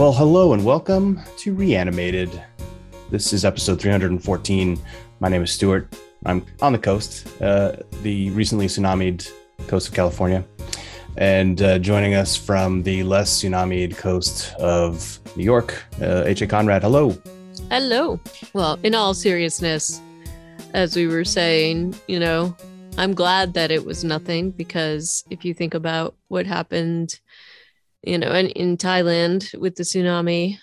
Well, hello and welcome to Reanimated. This is episode 314. My name is Stuart. I'm on the coast, uh, the recently tsunamied coast of California. And uh, joining us from the less tsunamied coast of New York, uh, H.A. Conrad. Hello. Hello. Well, in all seriousness, as we were saying, you know, I'm glad that it was nothing because if you think about what happened, you know, in, in Thailand with the tsunami,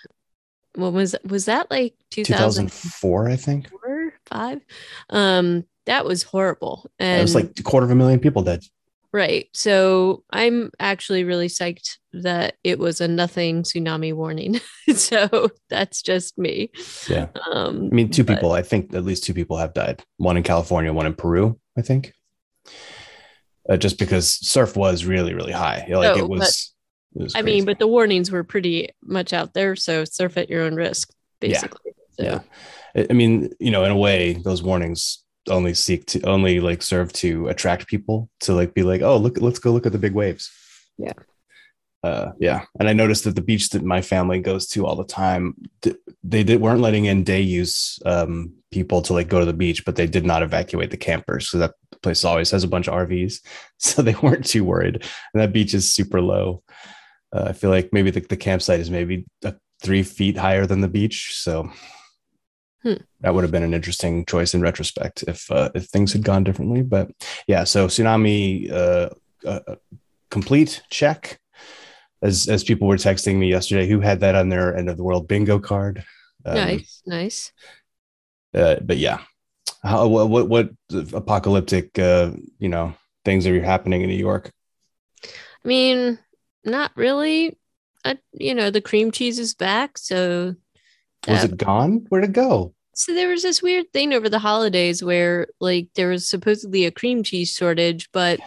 what was was that like 2004, I think. Four, five? Um, that was horrible. And it was like a quarter of a million people dead. Right. So I'm actually really psyched that it was a nothing tsunami warning. so that's just me. Yeah. Um, I mean, two but, people, I think at least two people have died one in California, one in Peru, I think. Uh, just because surf was really, really high. Like oh, it was. I mean, but the warnings were pretty much out there. So surf at your own risk, basically. Yeah. So. yeah. I mean, you know, in a way, those warnings only seek to only like serve to attract people to like be like, oh, look, let's go look at the big waves. Yeah. Uh, yeah. And I noticed that the beach that my family goes to all the time, they did, weren't letting in day use um, people to like go to the beach, but they did not evacuate the campers. So that place always has a bunch of RVs. So they weren't too worried. And that beach is super low. Uh, I feel like maybe the, the campsite is maybe three feet higher than the beach. So Hmm. That would have been an interesting choice in retrospect if uh, if things had gone differently. But yeah, so tsunami uh, uh, complete check. As as people were texting me yesterday, who had that on their end of the world bingo card? Um, nice, nice. Uh, but yeah, how what what, what apocalyptic uh, you know things are happening in New York? I mean, not really. You know, the cream cheese is back, so was it gone? Where'd it go? So there was this weird thing over the holidays where like there was supposedly a cream cheese shortage, but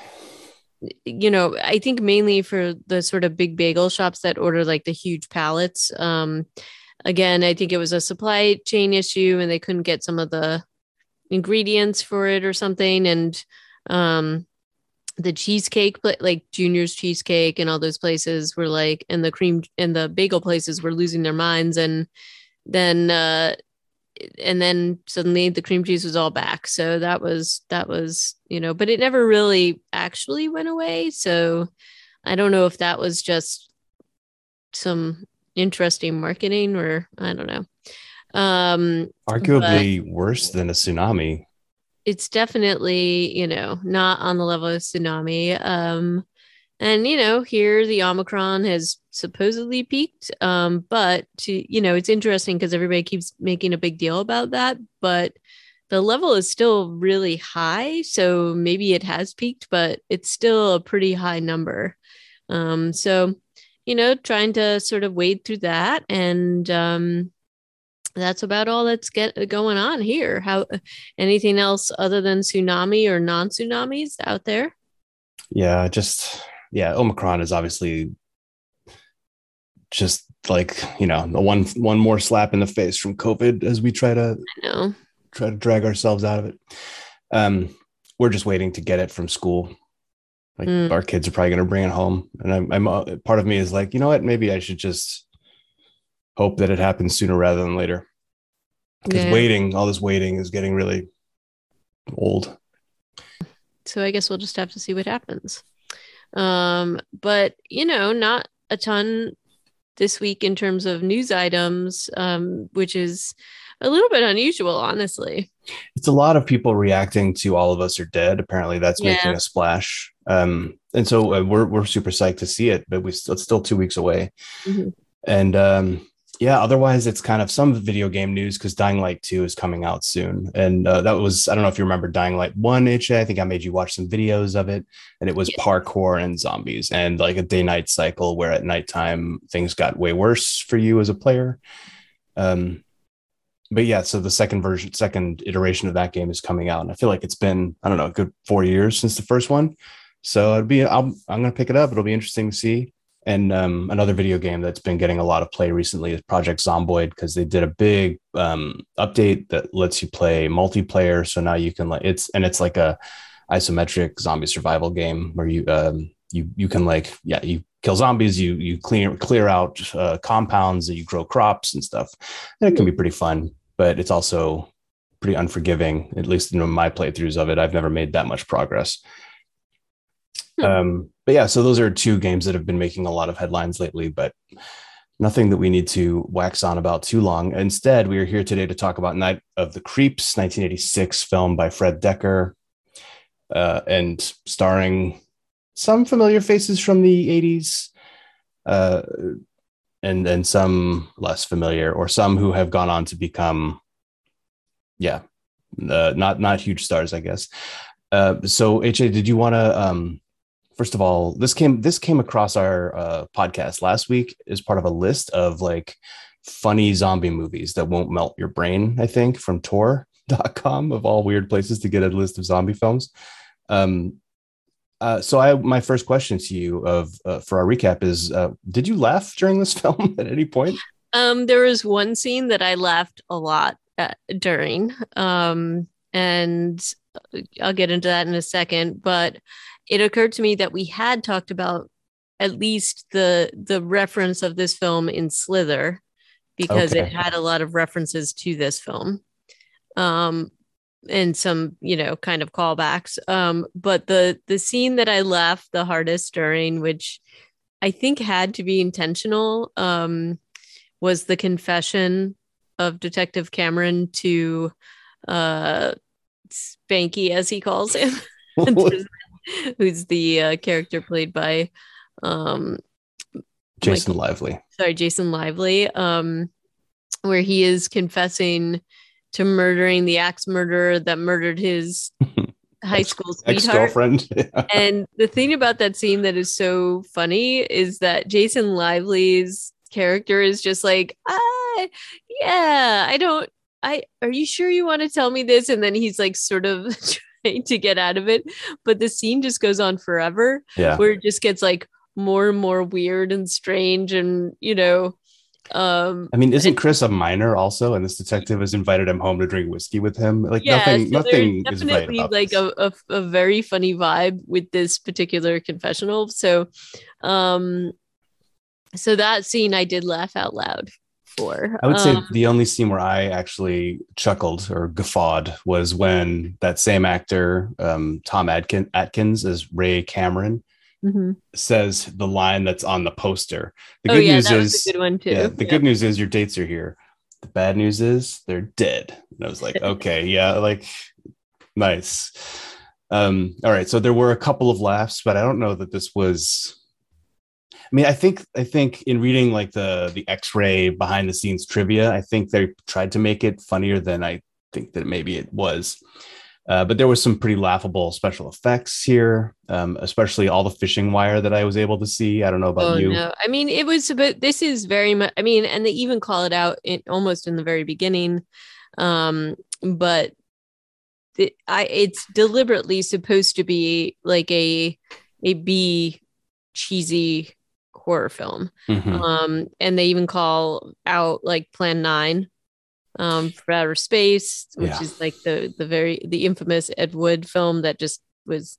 you know, I think mainly for the sort of big bagel shops that order like the huge pallets. Um again, I think it was a supply chain issue and they couldn't get some of the ingredients for it or something and um the cheesecake like junior's cheesecake and all those places were like and the cream and the bagel places were losing their minds and then uh and then suddenly the cream cheese was all back. So that was that was you know but it never really actually went away. So i don't know if that was just some interesting marketing or i don't know. Um arguably worse than a tsunami it's definitely you know not on the level of tsunami um and you know here the omicron has supposedly peaked um but to you know it's interesting because everybody keeps making a big deal about that but the level is still really high so maybe it has peaked but it's still a pretty high number. Um so you know trying to sort of wade through that and um that's about all that's get going on here how anything else other than tsunami or non-tsunamis out there yeah just yeah, Omicron is obviously just like you know the one one more slap in the face from COVID as we try to try to drag ourselves out of it. Um, we're just waiting to get it from school. Like mm. our kids are probably going to bring it home, and I'm, I'm uh, part of me is like, you know what? Maybe I should just hope that it happens sooner rather than later. Because yeah. waiting, all this waiting, is getting really old. So I guess we'll just have to see what happens. Um, but you know, not a ton this week in terms of news items, um, which is a little bit unusual, honestly. It's a lot of people reacting to "All of Us Are Dead." Apparently, that's yeah. making a splash, um, and so uh, we're we're super psyched to see it. But we it's still two weeks away, mm-hmm. and um, yeah, otherwise it's kind of some video game news because Dying Light 2 is coming out soon. And uh, that was, I don't know if you remember Dying Light 1, i think I made you watch some videos of it. And it was yeah. parkour and zombies and like a day night cycle where at nighttime things got way worse for you as a player. Um, but yeah, so the second version, second iteration of that game is coming out. And I feel like it's been, I don't know, a good four years since the first one. So it'd be, I'm, I'm going to pick it up. It'll be interesting to see. And um, another video game that's been getting a lot of play recently is Project Zomboid because they did a big um, update that lets you play multiplayer. So now you can like it's and it's like a isometric zombie survival game where you um, you you can like yeah you kill zombies you you clear clear out uh, compounds you grow crops and stuff. And it can be pretty fun but it's also pretty unforgiving at least in my playthroughs of it. I've never made that much progress hmm. um, but yeah so those are two games that have been making a lot of headlines lately but nothing that we need to wax on about too long instead we are here today to talk about night of the creeps 1986 film by fred dekker uh, and starring some familiar faces from the 80s uh, and and some less familiar or some who have gone on to become yeah uh, not not huge stars i guess uh, so ha did you want to um, first of all this came this came across our uh, podcast last week as part of a list of like funny zombie movies that won't melt your brain i think from tor.com of all weird places to get a list of zombie films um, uh, so I my first question to you of uh, for our recap is uh, did you laugh during this film at any point? Um, there was one scene that I laughed a lot at, during, um, and I'll get into that in a second. But it occurred to me that we had talked about at least the the reference of this film in Slither because okay. it had a lot of references to this film. Um, and some you know kind of callbacks um but the the scene that i left the hardest during which i think had to be intentional um was the confession of detective cameron to uh spanky as he calls him who's the uh, character played by um jason Michael, lively sorry jason lively um where he is confessing to murdering the axe murderer that murdered his high school sweetheart. Ex-girlfriend. Yeah. And the thing about that scene that is so funny is that Jason Lively's character is just like, ah, yeah, I don't, I, are you sure you want to tell me this? And then he's like sort of trying to get out of it. But the scene just goes on forever. Yeah. Where it just gets like more and more weird and strange and, you know, um, I mean, isn't Chris a minor also? And this detective has invited him home to drink whiskey with him. Like yeah, nothing, so nothing is right about like a, a, a, very funny vibe with this particular confessional. So, um, so that scene I did laugh out loud for. I would say um, the only scene where I actually chuckled or guffawed was when that same actor, um, Tom Adkin- Atkins, as Ray Cameron mm-hmm. says the line that's on the poster. The oh, good yeah, news is good one too. Yeah, the good news is your dates are here. The bad news is they're dead. And I was like, okay, yeah, like nice. Um, all right. So there were a couple of laughs, but I don't know that this was I mean, I think I think in reading like the the X-ray behind the scenes trivia, I think they tried to make it funnier than I think that maybe it was. Uh, but there was some pretty laughable special effects here, um, especially all the fishing wire that I was able to see. I don't know about oh, you. No. I mean, it was, but this is very much, I mean, and they even call it out in, almost in the very beginning. Um, but it, I, it's deliberately supposed to be like a, a B cheesy horror film. Mm-hmm. Um, and they even call out like Plan 9 um, for outer space, which yeah. is like the the very the infamous Ed Wood film that just was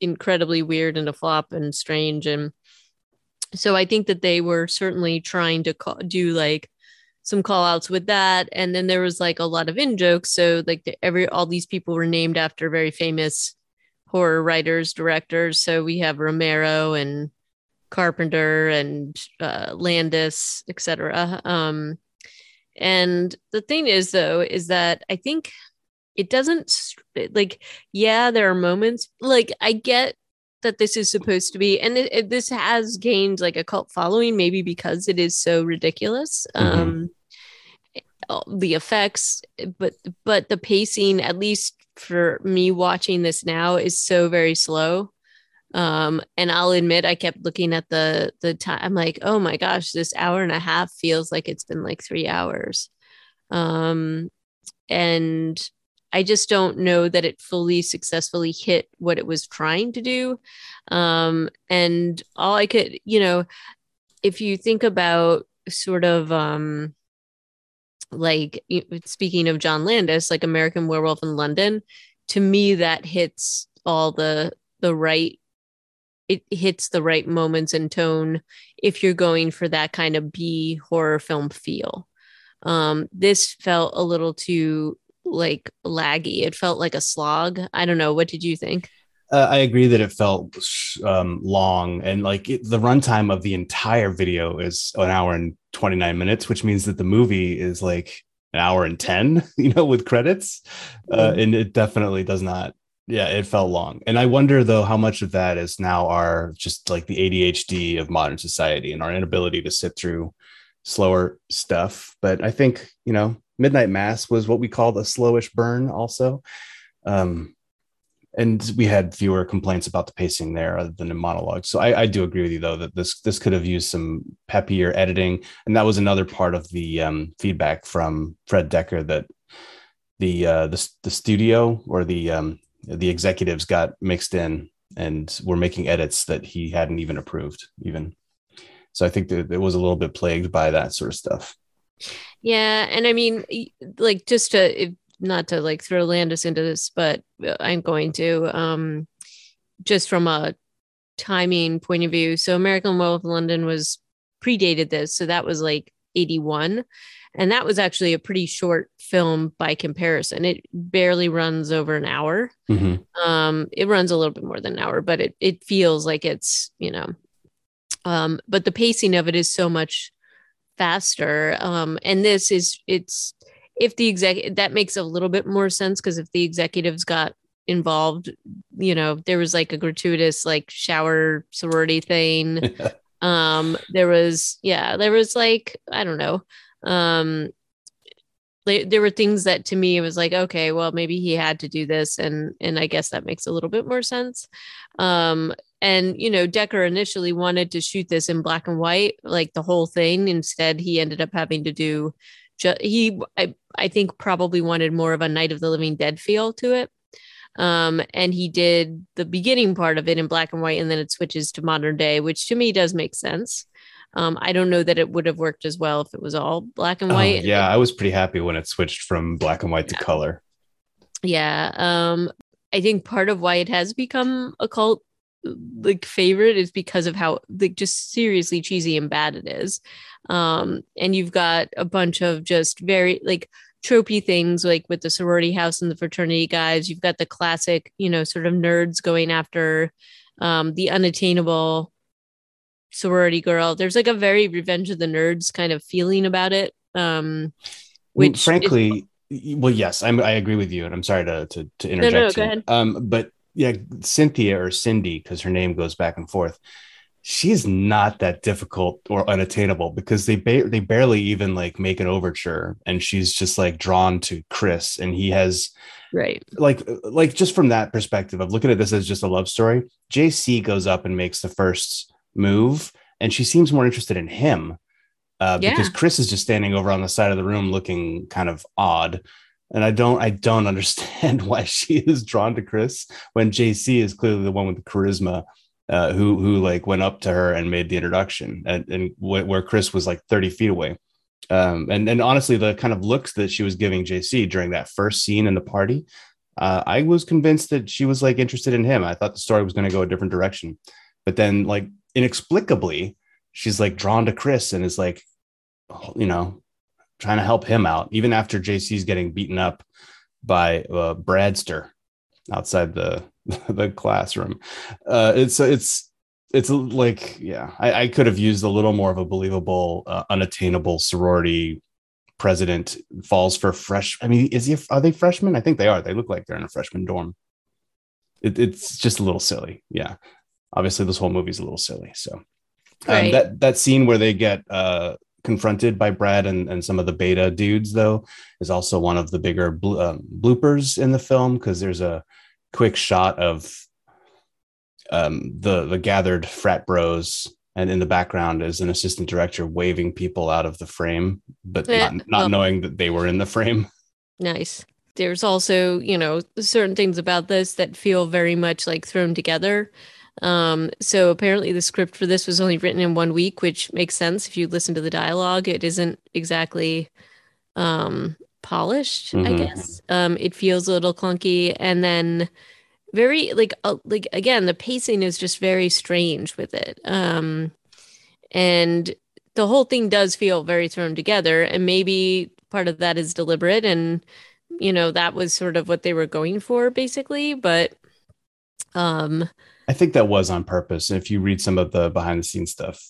incredibly weird and a flop and strange and so I think that they were certainly trying to call, do like some call outs with that and then there was like a lot of in jokes so like the, every all these people were named after very famous horror writers directors so we have Romero and Carpenter and uh, Landis etc um and the thing is, though, is that I think it doesn't like, yeah, there are moments like I get that this is supposed to be, and it, it, this has gained like a cult following, maybe because it is so ridiculous. Mm-hmm. Um, the effects, but but the pacing, at least for me watching this now, is so very slow. Um, and I'll admit I kept looking at the the time. I'm like, oh my gosh, this hour and a half feels like it's been like three hours. Um, and I just don't know that it fully successfully hit what it was trying to do. Um, and all I could, you know, if you think about sort of um like speaking of John Landis, like American Werewolf in London, to me that hits all the the right it hits the right moments and tone if you're going for that kind of B horror film feel. Um, this felt a little too like laggy. It felt like a slog. I don't know. What did you think? Uh, I agree that it felt um, long and like it, the runtime of the entire video is an hour and 29 minutes, which means that the movie is like an hour and 10, you know, with credits. Uh, mm-hmm. and it definitely does not. Yeah, it felt long. And I wonder though how much of that is now our just like the ADHD of modern society and our inability to sit through slower stuff. But I think, you know, Midnight Mass was what we called a slowish burn also. Um, and we had fewer complaints about the pacing there other than in monologues. So I, I, do agree with you though that this this could have used some peppier editing, and that was another part of the um, feedback from Fred dekker that the uh, the the studio or the um, the executives got mixed in and were making edits that he hadn't even approved even. So I think that it was a little bit plagued by that sort of stuff. Yeah, and I mean, like just to not to like throw Landis into this, but I'm going to. Um, just from a timing point of view, so American Werewolf London was predated this, so that was like 81, and that was actually a pretty short film by comparison. It barely runs over an hour. Mm-hmm. Um, it runs a little bit more than an hour, but it it feels like it's you know. Um, but the pacing of it is so much faster. Um, and this is it's if the exec that makes a little bit more sense because if the executives got involved, you know, there was like a gratuitous like shower sorority thing. um, there was yeah, there was like I don't know. Um, there were things that to me it was like okay well maybe he had to do this and and i guess that makes a little bit more sense. Um and you know dekker initially wanted to shoot this in black and white like the whole thing. Instead he ended up having to do ju- he I, I think probably wanted more of a night of the living dead feel to it um and he did the beginning part of it in black and white and then it switches to modern day which to me does make sense um, I don't know that it would have worked as well if it was all black and oh, white. Oh, yeah, I was pretty happy when it switched from black and white yeah. to color. Yeah. Um, I think part of why it has become a cult like favorite is because of how like just seriously cheesy and bad it is. Um, and you've got a bunch of just very like tropey things like with the sorority house and the fraternity guys. You've got the classic, you know, sort of nerds going after um, the unattainable sorority girl. There's like a very Revenge of the Nerds kind of feeling about it. Um, which frankly, is- well, yes, I'm, I agree with you, and I'm sorry to to, to interject. No, no, go ahead. Um, but yeah, Cynthia or Cindy, because her name goes back and forth. She's not that difficult or unattainable because they ba- they barely even like make an overture, and she's just like drawn to Chris, and he has right like like just from that perspective of looking at this as just a love story. JC goes up and makes the first move, and she seems more interested in him uh, yeah. because Chris is just standing over on the side of the room looking kind of odd. And I don't, I don't understand why she is drawn to Chris when JC is clearly the one with the charisma, uh, who who like went up to her and made the introduction, and, and wh- where Chris was like thirty feet away. Um, and and honestly, the kind of looks that she was giving JC during that first scene in the party, uh, I was convinced that she was like interested in him. I thought the story was going to go a different direction, but then like inexplicably, she's like drawn to Chris and is like, you know, trying to help him out, even after JC's getting beaten up by uh, Bradster outside the the classroom. Uh, it's it's it's like yeah, I, I, could have used a little more of a believable, uh, unattainable sorority president falls for fresh. I mean, is he? Are they freshmen? I think they are. They look like they're in a freshman dorm. It, it's just a little silly. Yeah, obviously this whole movie is a little silly. So um, right. that that scene where they get uh, confronted by Brad and, and some of the beta dudes though is also one of the bigger um, bloopers in the film because there's a quick shot of um, the the gathered frat bros and in the background is an assistant director waving people out of the frame but yeah. not, not knowing that they were in the frame. Nice. There's also you know certain things about this that feel very much like thrown together um, so apparently the script for this was only written in one week, which makes sense if you listen to the dialogue. It isn't exactly um, polished, mm-hmm. I guess. Um, it feels a little clunky. And then very like uh, like again the pacing is just very strange with it um and the whole thing does feel very thrown together and maybe part of that is deliberate and you know that was sort of what they were going for basically but um i think that was on purpose. If you read some of the behind the scenes stuff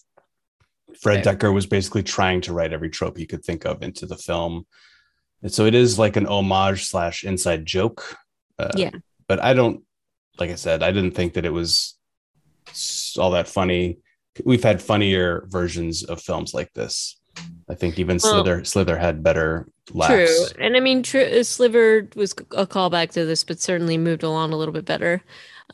fred dekker was basically trying to write every trope he could think of into the film. And so it is like an homage slash inside joke. Uh, yeah. but i don't like i said i didn't think that it was all that funny. We've had funnier versions of films like this. I think even well, Slither Slither had better laughs. True, and I mean, true, uh, Slither was a callback to this, but certainly moved along a little bit better.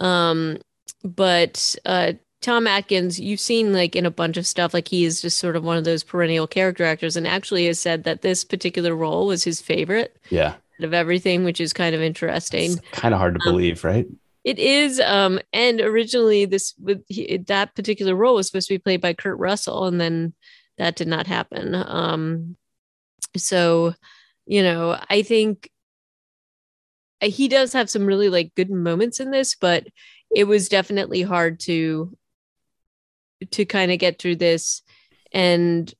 Um, but uh, Tom Atkins, you've seen like in a bunch of stuff, like he is just sort of one of those perennial character actors, and actually has said that this particular role was his favorite. Yeah, of everything, which is kind of interesting. Kind of hard to um, believe, right? It is, um, and originally this with he, that particular role was supposed to be played by Kurt Russell, and then that did not happen. Um, so, you know, I think he does have some really like good moments in this, but it was definitely hard to to kind of get through this. And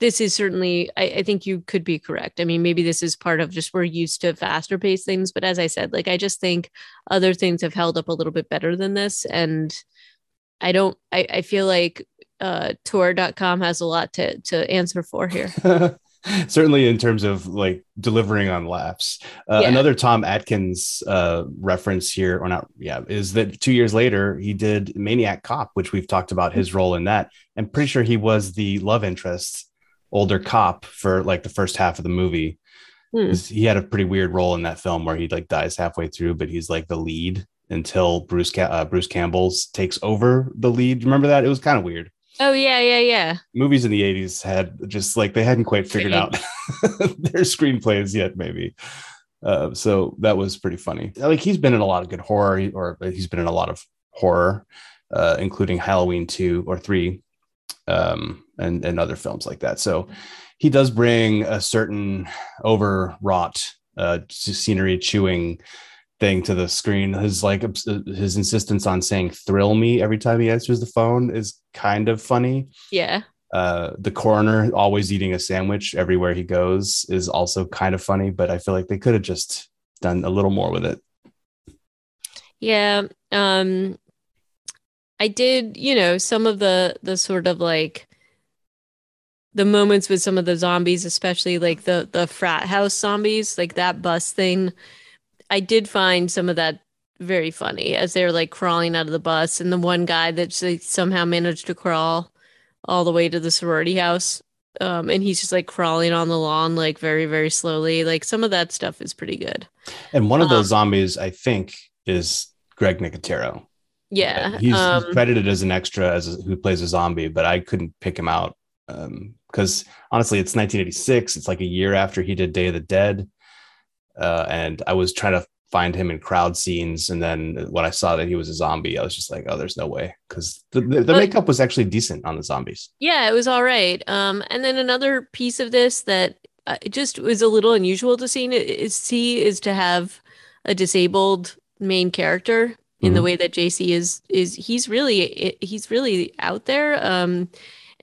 this is certainly I, I, think you could be correct. I mean maybe this is part of just we're used to faster paced things but as i said like i just think other things have held up a little bit better than this. And i don't i, I feel like uh, Tor.com has a lot to to answer for here. Certainly, in terms of like delivering on laughs. Uh, yeah. Another Tom Atkins uh, reference here, or not, yeah, is that two years later he did Maniac Cop, which we've talked about his role in that. I'm pretty sure he was the love interest, older cop for like the first half of the movie. Hmm. He had a pretty weird role in that film where he like dies halfway through, but he's like the lead until Bruce uh, Bruce Campbell's takes over the lead. Remember that? It was kind of weird. Oh yeah, yeah, yeah. Movies in the '80s had just like they hadn't quite figured out their screenplays yet, maybe. Uh, so that was pretty funny. Like he's been in a lot of good horror, or he's been in a lot of horror, uh, including Halloween two or three, um, and and other films like that. So he does bring a certain overwrought uh, scenery chewing thing to the screen. His like his insistence on saying "thrill me" every time he answers the phone is kind of funny. Yeah. Uh, the coroner always eating a sandwich everywhere he goes is also kind of funny, but I feel like they could have just done a little more with it. Yeah. Um, I did, you know, some of the the sort of like the moments with some of the zombies, especially like the the frat house zombies, like that bus thing I did find some of that very funny as they're like crawling out of the bus, and the one guy that somehow managed to crawl all the way to the sorority house. Um, and he's just like crawling on the lawn, like very, very slowly. Like some of that stuff is pretty good. And one of those um, zombies, I think, is Greg Nicotero. Yeah, he's, um, credited as an extra as a, who plays a zombie, but I couldn't pick him out because um, honestly, it's 1986. It's like a year after he did Day of the Dead uh, and I was trying to find him in crowd scenes, and then when I saw that he was a zombie, I was just like, "Oh, there's no way," because the, the, the makeup was actually decent on the zombies. Yeah, it was all right. Um, and then another piece of this that uh, just was a little unusual to see is see is to have a disabled main character in mm-hmm. the way that JC is is he's really he's really out there. Um,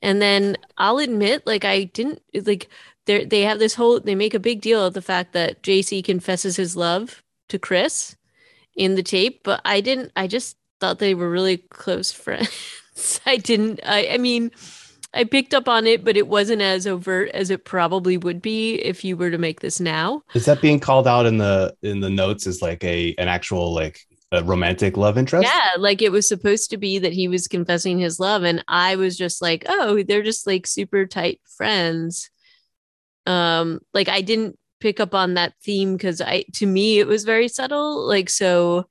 and then I'll admit, like I didn't like they they have this whole they make a big deal of the fact that JC confesses his love to Chris in the tape, but I didn't I just thought they were really close friends. I didn't I I mean I picked up on it, but it wasn't as overt as it probably would be if you were to make this now. Is that being called out in the in the notes as like a an actual like a romantic love interest? Yeah, like it was supposed to be that he was confessing his love, and I was just like, oh, they're just like super tight friends um like i didn't pick up on that theme because i to me it was very subtle. Like so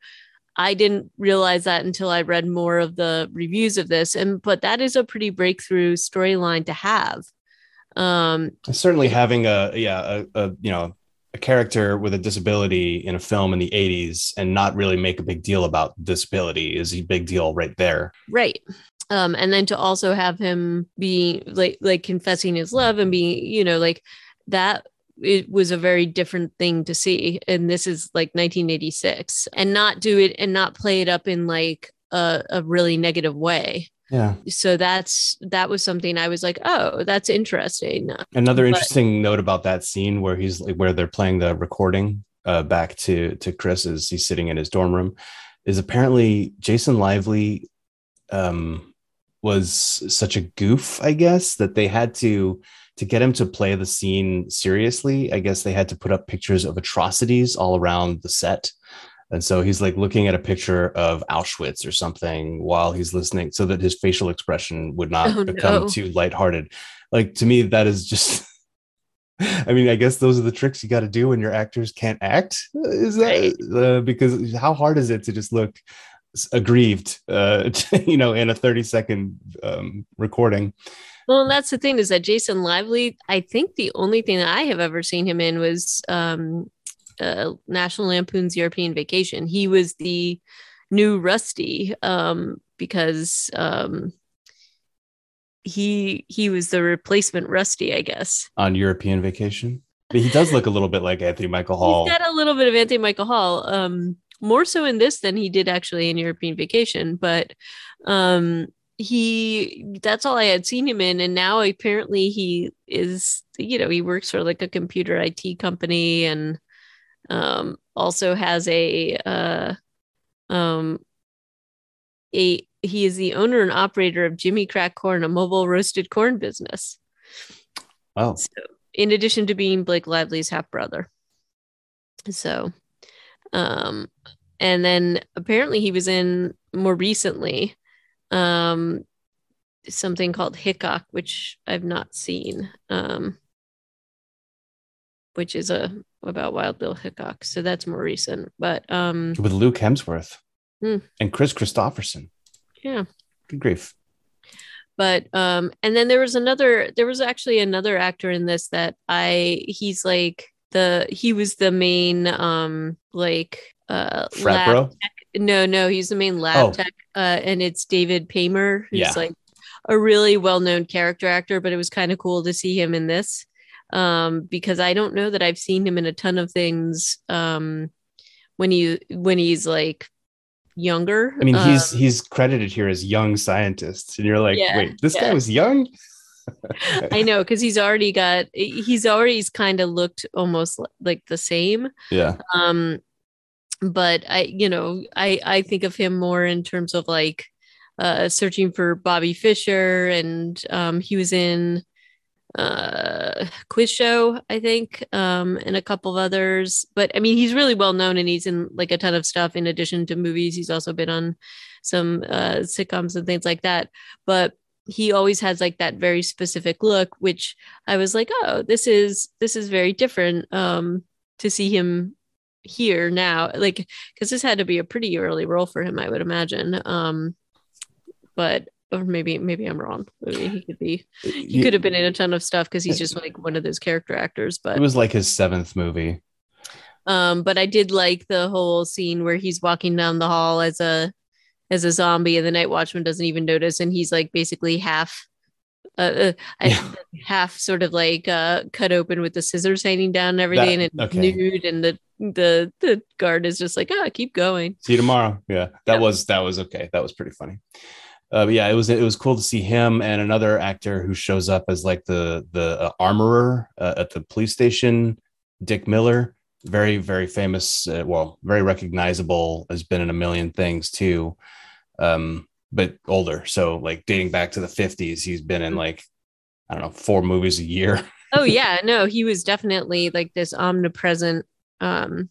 i didn't realize that until i read more of the reviews of this and but that is a pretty breakthrough storyline to have. Um certainly having a yeah a, a you know a character with a disability in a film in the 80s and not really make a big deal about disability is a big deal right there. Right. Um and then to also have him be like like confessing his love and being you know like that it was a very different thing to see. And this is like 1986 and not do it and not play it up in like a, a really negative way. Yeah. So that's that was something i was like oh that's interesting. Another but, interesting note about that scene where he's like where they're playing the recording uh, back to to chris as he's sitting in his dorm room is apparently jason lively um was such a goof i guess that they had to to get him to play the scene seriously i guess they had to put up pictures of atrocities all around the set and so he's like looking at a picture of Auschwitz or something while he's listening so that his facial expression would not oh, become no. too lighthearted. Like to me, that is just I mean, I guess those are the tricks you got to do when your actors can't act. Is that uh, because how hard is it to just look aggrieved, uh, you know, in a 30 second um, recording? Well, that's the thing is that Jason Lively, I think the only thing that I have ever seen him in was um, uh, National Lampoon's European Vacation. He was the new Rusty um, because um, he he was the replacement Rusty, I guess. On European Vacation, but he does look a little bit like Anthony Michael Hall. He's got a little bit of Anthony Michael Hall. Um, more so in this than he did actually in European Vacation, but um he that's all I had seen him in and now apparently he is you know he works for like a computer IT company and um, also has a uh, um, a he is the owner and operator of Jimmy Crack Corn, a mobile roasted corn business. Wow. so, in addition to being Blake Lively's half brother. So, um, and then apparently he was in more recently, um, something called Hickok, which I've not seen. Um, which is a about Wild Bill Hickok. So that's more recent. But um with Luke Hemsworth hmm. and Kris Kristofferson. Yeah. Good grief. But um and then there was another there was actually another actor in this that I he's like the he was the main um like uh Frat bro? No, no, he's the main lab oh. tech uh and it's David Paymer who's yeah. like a really well-known character actor, but it was kind of cool to see him in this um, because I don't know that I've seen him in a ton of things um, when he when he's like younger. I mean, he's um, he's credited here as young scientist, and you're like, yeah, wait, this yeah. guy was young. I know because he's already got he's already kind of looked almost like the same. Yeah. Um, but I you know I I think of him more in terms of like uh searching for Bobby Fischer and um he was in uh, quiz show, I think, um, and a couple of others. But I mean, he's really well known and he's in like a ton of stuff in addition to movies. He's also been on some uh, sitcoms and things like that. But he always has like that very specific look, which I was like, oh, this is this is very different um, to see him here now, like because this had to be a pretty early role for him, I would imagine. Um, but or maybe maybe I'm wrong. Maybe he could be he could have been in a ton of stuff because he's just like one of those character actors. But it was like his seventh movie. Um, but I did like the whole scene where he's walking down the hall as a as a zombie, and the night watchman doesn't even notice, and he's like basically half. Uh, uh yeah. half sort of like uh cut open with the scissors hanging down and everything that, and okay. nude and the the the guard is just like ah keep going. See you tomorrow. Yeah that yeah. was that was okay. That was pretty funny. Uh, yeah, it was it was cool to see him and another actor who shows up as like the the uh, armorer uh, at the police station, Dick Miller, very very famous, uh, well, very recognizable, has been in a million things too, um, but older. So like dating back to the fifties, he's been in like I don't know four movies a year. oh yeah, no, he was definitely like this omnipresent um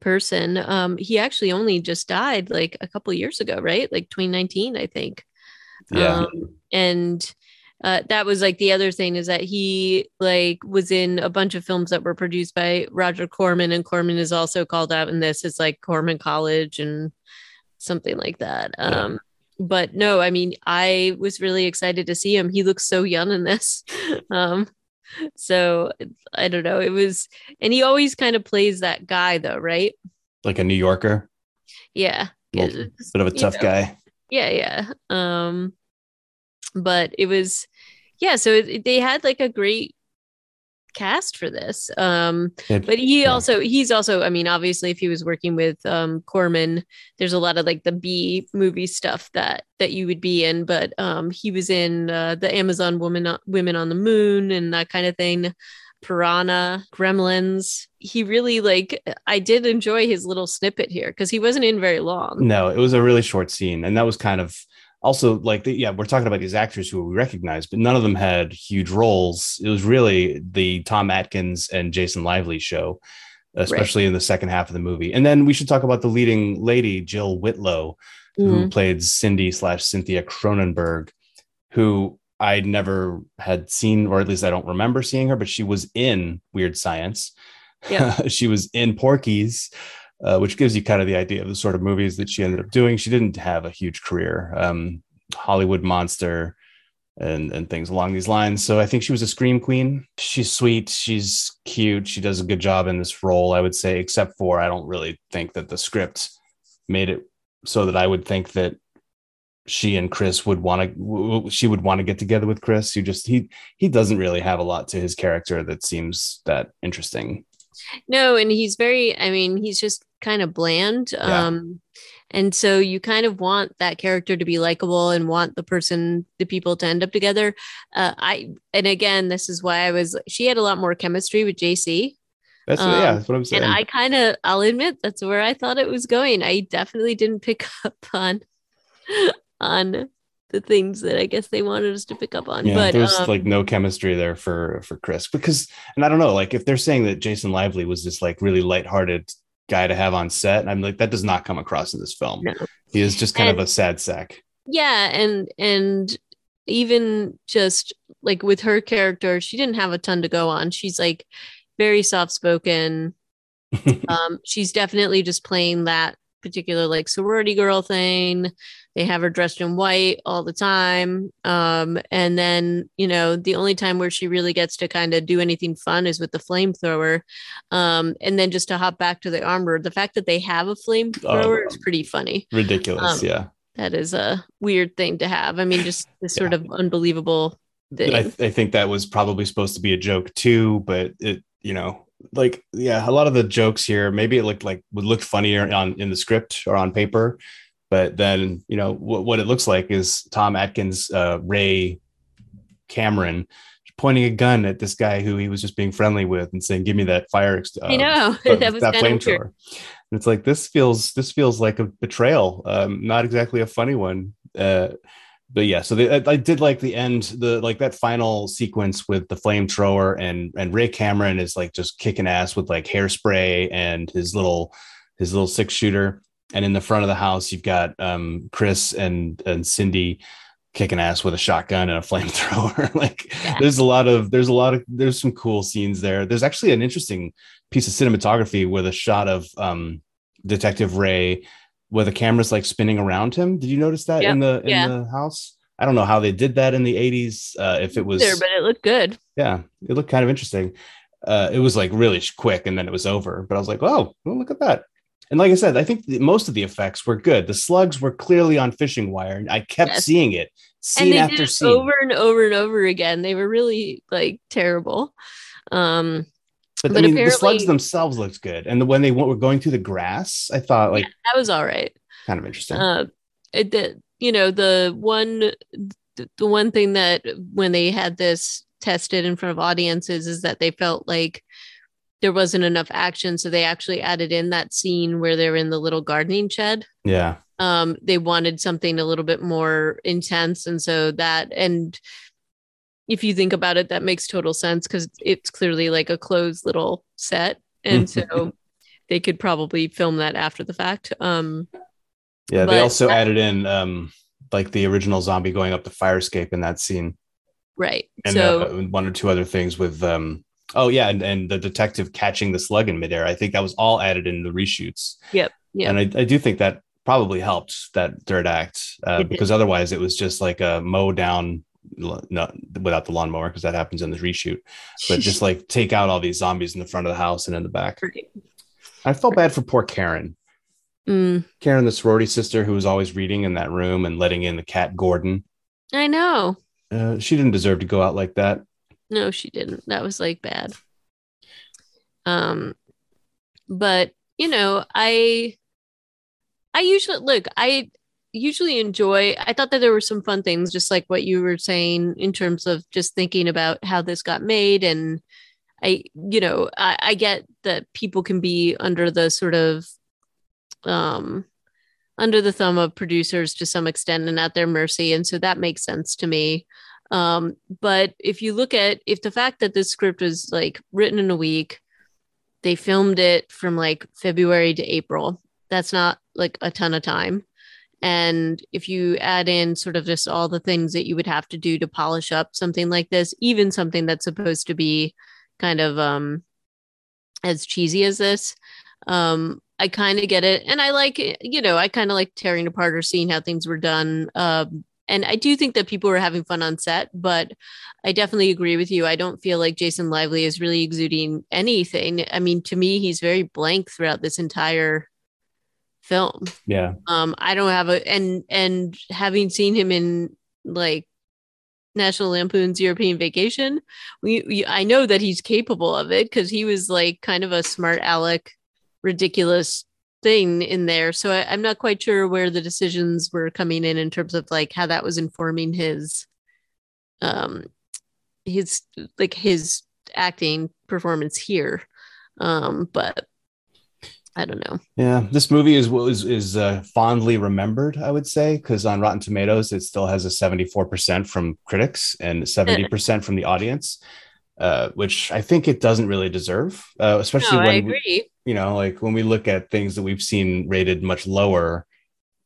person. Um, he actually only just died like a couple years ago, right? Like 2019, I think. Yeah. Um, and uh, that was like the other thing is that he like was in a bunch of films that were produced by Roger Corman, and Corman is also called out in this. It's like Corman College and something like that. Um, yeah. But no, I mean, I was really excited to see him. He looks so young in this. um, so I don't know. It was, and he always kind of plays that guy though, right? Like a New Yorker. Yeah. Well, bit of a tough know. guy. Yeah, yeah. Um, but it was, yeah. So it, they had like a great cast for this. Um, it, but he yeah. also he's also I mean obviously if he was working with um, Corman, there's a lot of like the B movie stuff that that you would be in. But um, he was in uh, the Amazon Woman Women on the Moon and that kind of thing. Piranha, Gremlins. He really like I did enjoy his little snippet here because he wasn't in very long. No, it was a really short scene, and that was kind of also like the, yeah we're talking about these actors who we recognize but none of them had huge roles. It was really the tom atkins and jason lively show especially right. in the second half of the movie. And then we should talk about the leading lady jill whitlow mm-hmm. who played cindy slash cynthia cronenberg who i never had seen or at least i don't remember seeing her but she was in weird science. Yeah. She was in porky's uh, which gives you kind of the idea of the sort of movies that she ended up doing. She didn't have a huge career, um, Hollywood Monster, and and things along these lines. So I think she was a scream queen. She's sweet, she's cute, she does a good job in this role, I would say. Except for I don't really think that the script made it so that I would think that she and Chris would want to she would want to get together with Chris. Who just he he doesn't really have a lot to his character that seems that interesting. No, and he's very, I mean, he's just kind of bland. Yeah. Um, and so you kind of want that character to be likable and want the person, the people to end up together. Uh, I, and again, this is why I was, she had a lot more chemistry with JC. That's um, yeah, that's what I'm saying. And I kind of, I'll admit, that's where I thought it was going. I definitely didn't pick up on, on the things that I guess they wanted us to pick up on. Yeah, but there's um, like no chemistry there for for Chris because, and I don't know, like if they're saying that Jason Lively was this like really lighthearted guy to have on set, I'm like that does not come across in this film. No. He is just kind and, of a sad sack. Yeah, and and even just like with her character, she didn't have a ton to go on. She's like very soft spoken. um, she's definitely just playing that particular like sorority girl thing. They have her dressed in white all the time. Um, and then, you know, the only time where she really gets to kind of do anything fun is with the flamethrower. Um, and then just to hop back to the armor, the fact that they have a flamethrower oh, is pretty funny. Ridiculous. Um, yeah. That is a weird thing to have. I mean, just this sort of unbelievable thing. I, I think that was probably supposed to be a joke too, but it, you know, like yeah, a lot of the jokes here, maybe it looked like would look funnier on in the script or on paper but then, you know, what, what it looks like is Tom Atkins, uh, Ray Cameron pointing a gun at this guy who he was just being friendly with and saying, "Give me that fire." Uh, I know that, was that flamethrower. And it's like this feels this feels like a betrayal, um, not exactly a funny one. Uh, but yeah, so they, I, I, did like the end, the like that final sequence with the flamethrower and and Ray Cameron is like just kicking ass with like hairspray and his little his little six shooter and in the front of the house you've got um, Chris and and Cindy kicking ass with a shotgun and a flamethrower. like yeah. there's a lot of there's a lot of there's some cool scenes there. There's actually an interesting piece of cinematography with a shot of um, Detective Ray where the camera's like spinning around him. Did you notice that yep. in the in yeah. the house? I don't know how they did that in the 80s. Uh, if it was there, but it looked good. Yeah, it looked kind of interesting. Uh, it was like really quick and then it was over. But I was like, oh, well, look at that and like I said, I think most of the effects were good. The slugs were clearly on fishing wire. and I kept yes. seeing it scene after scene over and over and over again. They were really like terrible. Um, but, but I mean, the slugs themselves looked good, and the, when they were going through the grass, I thought like yeah, that was all right. Kind of interesting. Uh, it did. You know, the one, the one thing that when they had this tested in front of audiences is that they felt like there wasn't enough action so they actually added in that scene where they're in the little gardening shed yeah um they wanted something a little bit more intense and so that and if you think about it that makes total sense because it's clearly like a closed little set and so they could probably film that after the fact um yeah they also that, added in um like the original zombie going up the fire escape in that scene right and so uh, one or two other things with um Oh yeah, and, and the detective catching the slug in midair. I think that was all added in the reshoots. Yep. Yeah. And I, I do think that probably helped that third act uh, because otherwise it was just like a mow down not without the lawnmower because that happens in the reshoot but just like take out all these zombies in the front of the house and in the back right. i felt bad for poor karen mm. karen the sorority sister who was always reading in that room and letting in the cat gordon i know uh, she didn't deserve to go out like that no, she didn't. That was like bad. Um, but you know, I I usually look, I usually enjoy I thought that there were some fun things, just like what you were saying in terms of just thinking about how this got made and I, you know, I, I get that people can be under the sort of um under the thumb of producers to some extent and at their mercy. And so that makes sense to me. Um, but if you look at if the fact that this script was like written in a week, they filmed it from like February to April. That's not like a ton of time. And if you add in sort of just all the things that you would have to do to polish up something like this, even something that's supposed to be kind of um as cheesy as this, um, I kind of get it. And I like, you know, I kind of like tearing apart or seeing how things were done. Um, and I do think that people were having fun on set, but I definitely agree with you. I don't feel like Jason Lively is really exuding anything. I mean, to me, he's very blank throughout this entire film. Yeah. Um, I don't have a and and having seen him in like National Lampoon's European Vacation, we, we I know that he's capable of it because he was like kind of a smart aleck, ridiculous thing in there. So I, I'm not quite sure where the decisions were coming in in terms of like how that was informing his, um, his like his acting performance here. Um, but I don't know. Yeah, this movie is is is uh, fondly remembered, I would say, because on Rotten Tomatoes it still has a seventy four percent from critics and seventy percent from the audience, uh, which I think it doesn't really deserve, uh, especially No, when agree. you know, like when we look at things that we've seen rated much lower,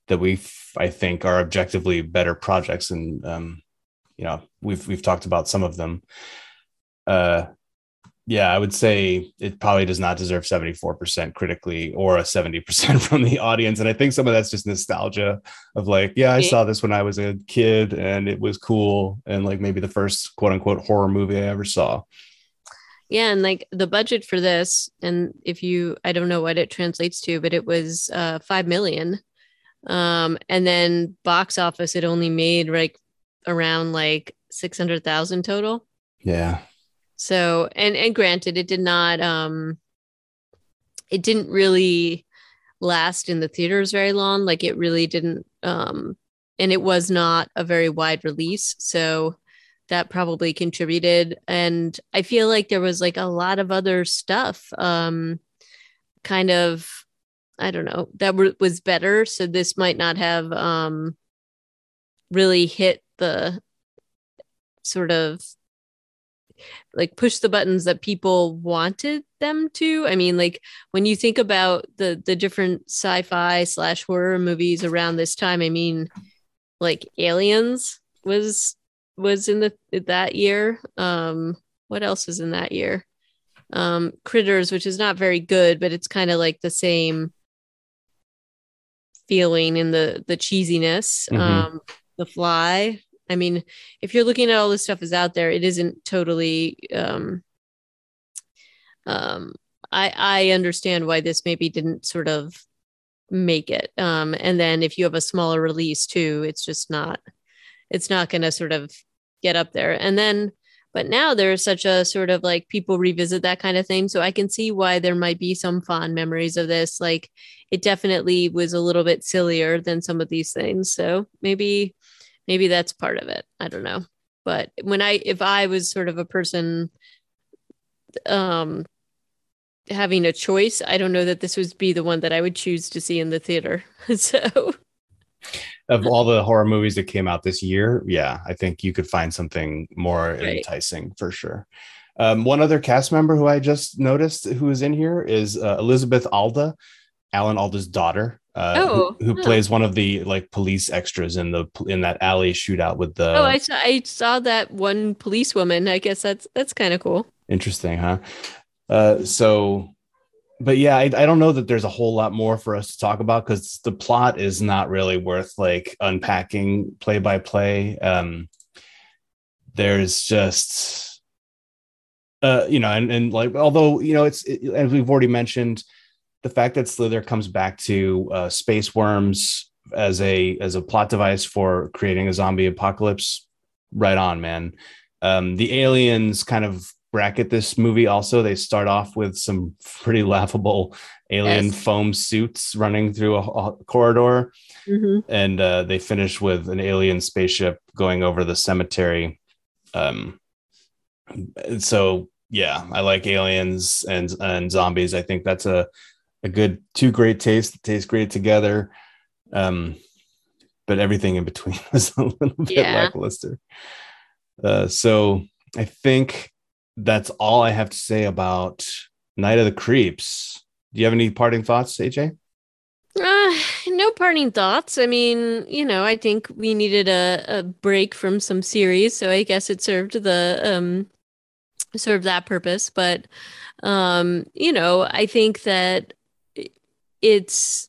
that we I think are objectively better projects, and um, you know, we've we've talked about some of them. Uh, yeah, I would say it probably does not deserve 74% critically or a 70% from the audience. And I think some of that's just nostalgia of like, yeah, I saw this when I was a kid and it was cool. And like maybe the first quote unquote horror movie I ever saw. Yeah, and like the budget for this, and if you, I don't know what it translates to, but it was uh five million. Um, and then box office, it only made like around like six hundred thousand total. Yeah. So, and and granted, it did not, um, it didn't really last in the theaters very long. Like it really didn't, um, and it was not a very wide release. So that probably contributed. And I feel like there was like a lot of other stuff, um, kind of, I don't know, that were, was better. So this might not have, um, really hit the sort of like push the buttons that people wanted them to. I mean, like when you think about the the different sci-fi slash horror movies around this time, I mean, like Aliens was was in the that year. Um, what else was in that year? Um, Critters, which is not very good, but it's kind of like the same feeling in the the cheesiness. Mhm. Um, the Fly. I mean, if you're looking at all this stuff is out there, it isn't totally. Um, um, I I understand why this maybe didn't sort of make it. Um, and then if you have a smaller release too, it's just not. It's not going to sort of get up there. And then, but now there's such a sort of like people revisit that kind of thing, so I can see why there might be some fond memories of this. Like, it definitely was a little bit sillier than some of these things. So maybe maybe that's part of it i don't know but when i if i was sort of a person um having a choice i don't know that this would be the one that i would choose to see in the theater so Of all the horror movies that came out this year, yeah, I think you could find something more Right. enticing for sure. Um, one other cast member who I just noticed who is in here is uh, Elizabeth Alda, Alan Alda's daughter, uh, Oh, who, who huh. plays one of the like police extras in the in that alley shootout with the. oh i saw i saw that one policewoman i guess that's that's kind of cool Interesting, huh? Uh, so, but yeah, I, I don't know that there's a whole lot more for us to talk about because the plot is not really worth like unpacking play by play. Um, there's just, uh, you know, and, and like, although, you know, it's, it, as we've already mentioned, the fact that Slither comes back to uh, space worms as a as a plot device for creating a zombie apocalypse, right on, man. Um, the aliens kind of bracket this movie also. They start off with some pretty laughable alien yes. foam suits running through a, a corridor. Mm-hmm. And uh, they finish with an alien spaceship going over the cemetery. Um, so yeah, I like aliens and and zombies. I think that's a a good two great tastes that taste great together. Um, but everything in between was a little bit yeah. lackluster. Uh, so I think that's all I have to say about Night of the Creeps. Do you have any parting thoughts, AJ? Uh, no parting thoughts. I mean, you know, I think we needed a, a break from some series, so I guess it served the um served that purpose. But um, you know, I think that it's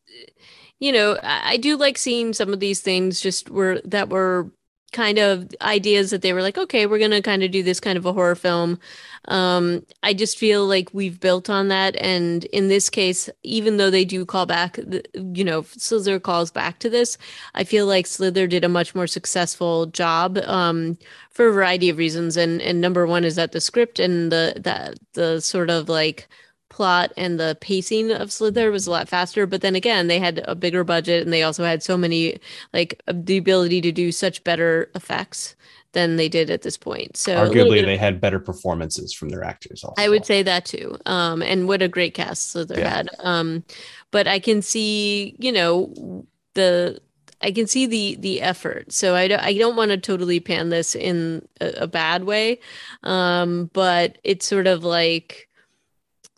you know, I, do like seeing some of these things just were that were kind of ideas that they were like, okay, we're to kind of do this kind of a horror film. Um, I just feel like we've built on that. And in this case, even though they do call back, you know, Slither calls back to this, I feel like Slither did a much more successful job um, for a variety of reasons. And and number one is that the script and the that the sort of like plot and the pacing of Slither was a lot faster. But then again, they had a bigger budget and they also had so many like the ability to do such better effects than they did at this point. So arguably they had better performances from their actors also. I would say that too. Um and what a great cast Slither yeah. had. Um but I can see, you know, the I can see the the effort. So I don't I don't want to totally pan this in a, a bad way. Um but it's sort of like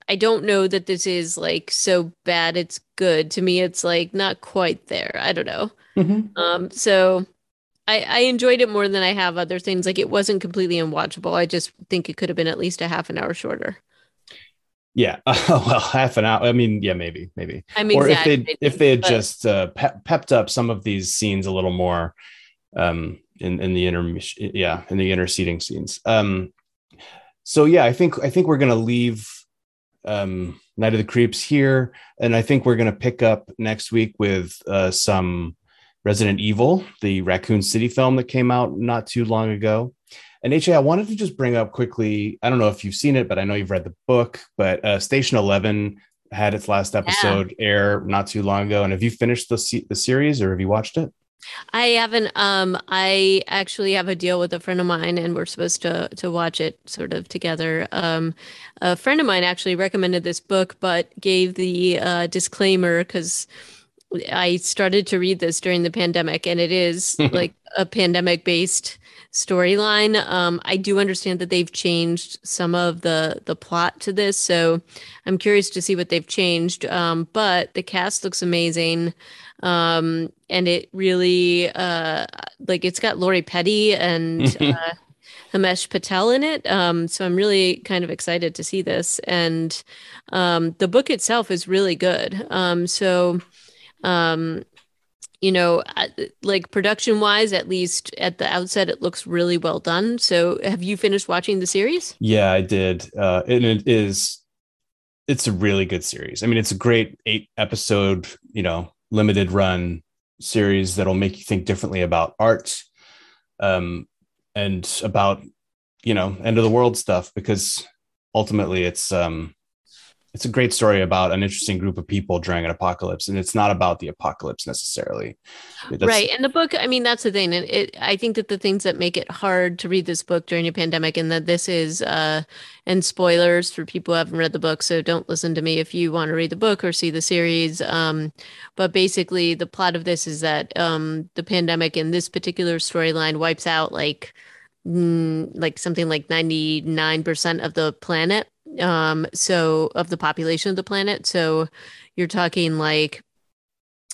I don't know that this is like so bad it's good. To me, it's like not quite there. I don't know. Mm-hmm. Um, so I, I enjoyed it more than I have other things. Like it wasn't completely unwatchable. I just think it could have been at least a half an hour shorter. Yeah, uh, well, half an hour. I mean, yeah, maybe, maybe. I mean, or if they if they had but... just uh, pe- pepped up some of these scenes a little more, um, in in the inter yeah in the interceding scenes. Um, so yeah, I think I think we're gonna leave um, Night of the Creeps here, and I think we're going to pick up next week with uh, some Resident Evil, the Raccoon City film that came out not too long ago. And HA, I wanted to just bring up quickly. I don't know if you've seen it, but I know you've read the book. But uh, Station Eleven had its last episode yeah. air not too long ago. And have you finished the the series, or have you watched it? I haven't. Um, I actually have a deal with a friend of mine, and we're supposed to to watch it sort of together. Um, a friend of mine actually recommended this book, but gave the uh, disclaimer because I started to read this during the pandemic, and it is like a pandemic based storyline. Um, I do understand that they've changed some of the the plot to this, so I'm curious to see what they've changed. Um, but the cast looks amazing um, and it really uh, like it's got Lori Petty and uh, Himesh Patel in it. Um, so I'm really kind of excited to see this, and um, the book itself is really good. Um, so um, you know, like production wise, at least at the outset, it looks really well done. So, have you finished watching the series? Yeah, I did. Uh, and it is, it's a really good series. I mean, it's a great eight episode, you know, limited run series that'll make you think differently about art um, and about you know end of the world stuff because ultimately it's um, it's a great story about an interesting group of people during an apocalypse and it's not about the apocalypse necessarily. That's, right and the book i mean that's the thing and it i think that the things that make it hard to read this book during a pandemic and that this is uh and spoilers for people who haven't read the book so don't listen to me if you want to read the book or see the series um but basically the plot of this is that um the pandemic in this particular storyline wipes out like mm, like something like 99% of the planet um so of the population of the planet. So you're talking like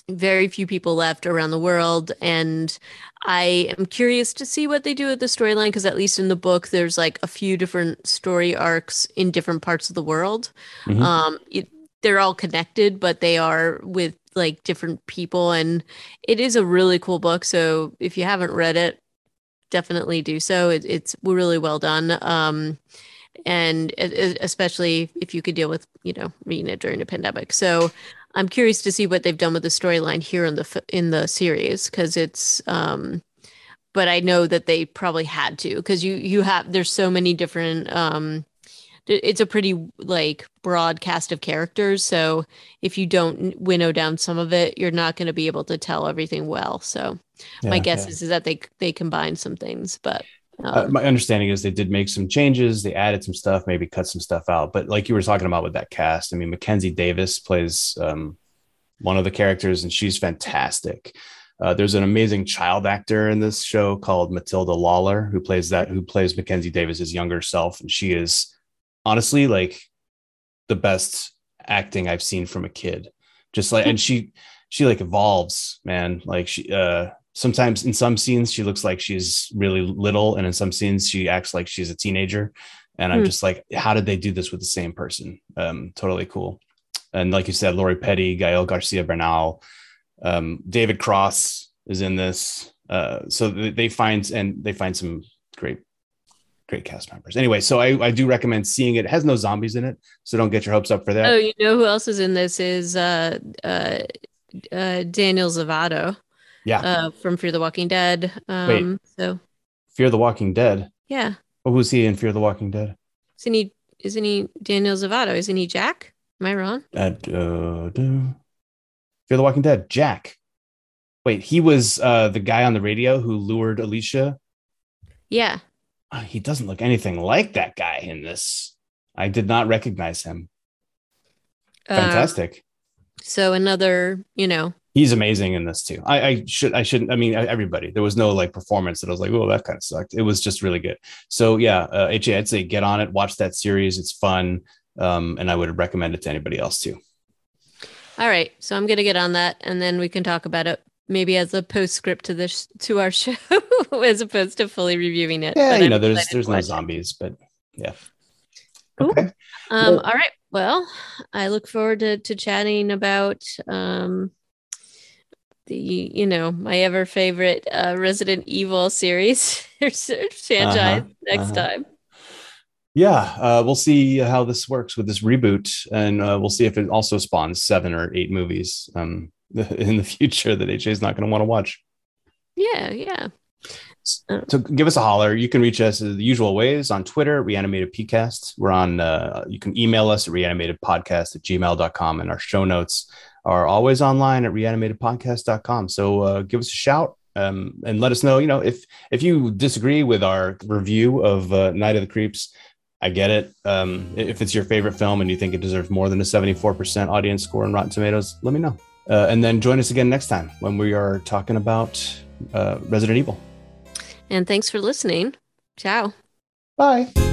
very few people left around the world. And i am curious to see what they do with the storyline because at least in the book there's like a few different story arcs in different parts of the world. Mm-hmm. um it, they're all connected but they are with like different people. And it is a really cool book. So if you haven't read it definitely do so. It, it's really well done. Um and especially if you could deal with you know reading it during a pandemic so i'm curious to see what they've done with the storyline here in the in the series because it's um but i know that they probably had to because you you have there's so many different um it's a pretty like broad cast of characters. So if you don't winnow down some of it, you're not going to be able to tell everything well. So yeah, my guess yeah. is, is that they they combine some things, but uh, uh, my understanding is they did make some changes. They added some stuff, maybe cut some stuff out. But like you were talking about with that cast, I mean, Mackenzie Davis plays um, one of the characters, and she's fantastic. Uh, there's an amazing child actor in this show called Matilda Lawler, who plays that, who plays Mackenzie Davis's younger self, and she is honestly like the best acting I've seen from a kid. Just like, and she she like evolves, man. Like she, uh, sometimes in some scenes she looks like she's really little and in some scenes she acts like she's a teenager. And i'm hmm. just like how did they do this with the same person? Um totally cool. And like you said lori petty gael garcia bernal um, david cross is in this. Uh, so they find and they find some great great cast members. Anyway so I, I do recommend seeing it. it has no zombies in it so don't get your hopes up for that. Oh you know who else is in this is uh, uh, uh, daniel Zovatto yeah. Uh, from Fear the Walking Dead. Um, Wait. So. Fear the Walking Dead. Yeah. Oh, who's he in Fear the Walking Dead? Isn't he? Isn't he Daniel Zovatto? Isn't he Jack? Am I wrong? Uh, uh, Fear the Walking Dead. Jack. Wait, he was uh, the guy on the radio who lured Alicia. Yeah. Uh, he doesn't look anything like that guy in this. I did not recognize him. Uh, Fantastic. so another, you know, he's amazing in this too. I, I, should I shouldn't I mean everybody. There was no like performance that I was like, oh, that kind of sucked. It was just really good. So yeah, uh, HA, I'd say get on it, watch that series. It's fun, um, and I would recommend it to anybody else too. All right, so I'm gonna get on that, and then we can talk about it maybe as a postscript to this to our show, as opposed to fully reviewing it. Yeah, but you I'm know, there's there's no zombies, but yeah. Cool. Okay. Um, well, all right. Well, I look forward to to chatting about um the you know my ever favorite uh, Resident Evil series franchise uh-huh, next uh-huh. time. Yeah, uh, we'll see how this works with this reboot, and uh, we'll see if it also spawns seven or eight movies um, in the future that HA is not going to want to watch. Yeah, yeah. So give us a holler. You can reach us the usual ways on Twitter, Reanimated PCast. We're on, uh, you can email us at reanimatedpodcast at gmail.com and our show notes are always online at reanimatedpodcast.com. So uh, give us a shout um, and let us know, you know, if if you disagree with our review of uh, Night of the Creeps, I get it. Um, if it's your favorite film and you think it deserves more than a 74% audience score on Rotten Tomatoes, let me know. Uh, and then join us again next time when we are talking about uh, Resident Evil. And thanks for listening. Ciao. Bye.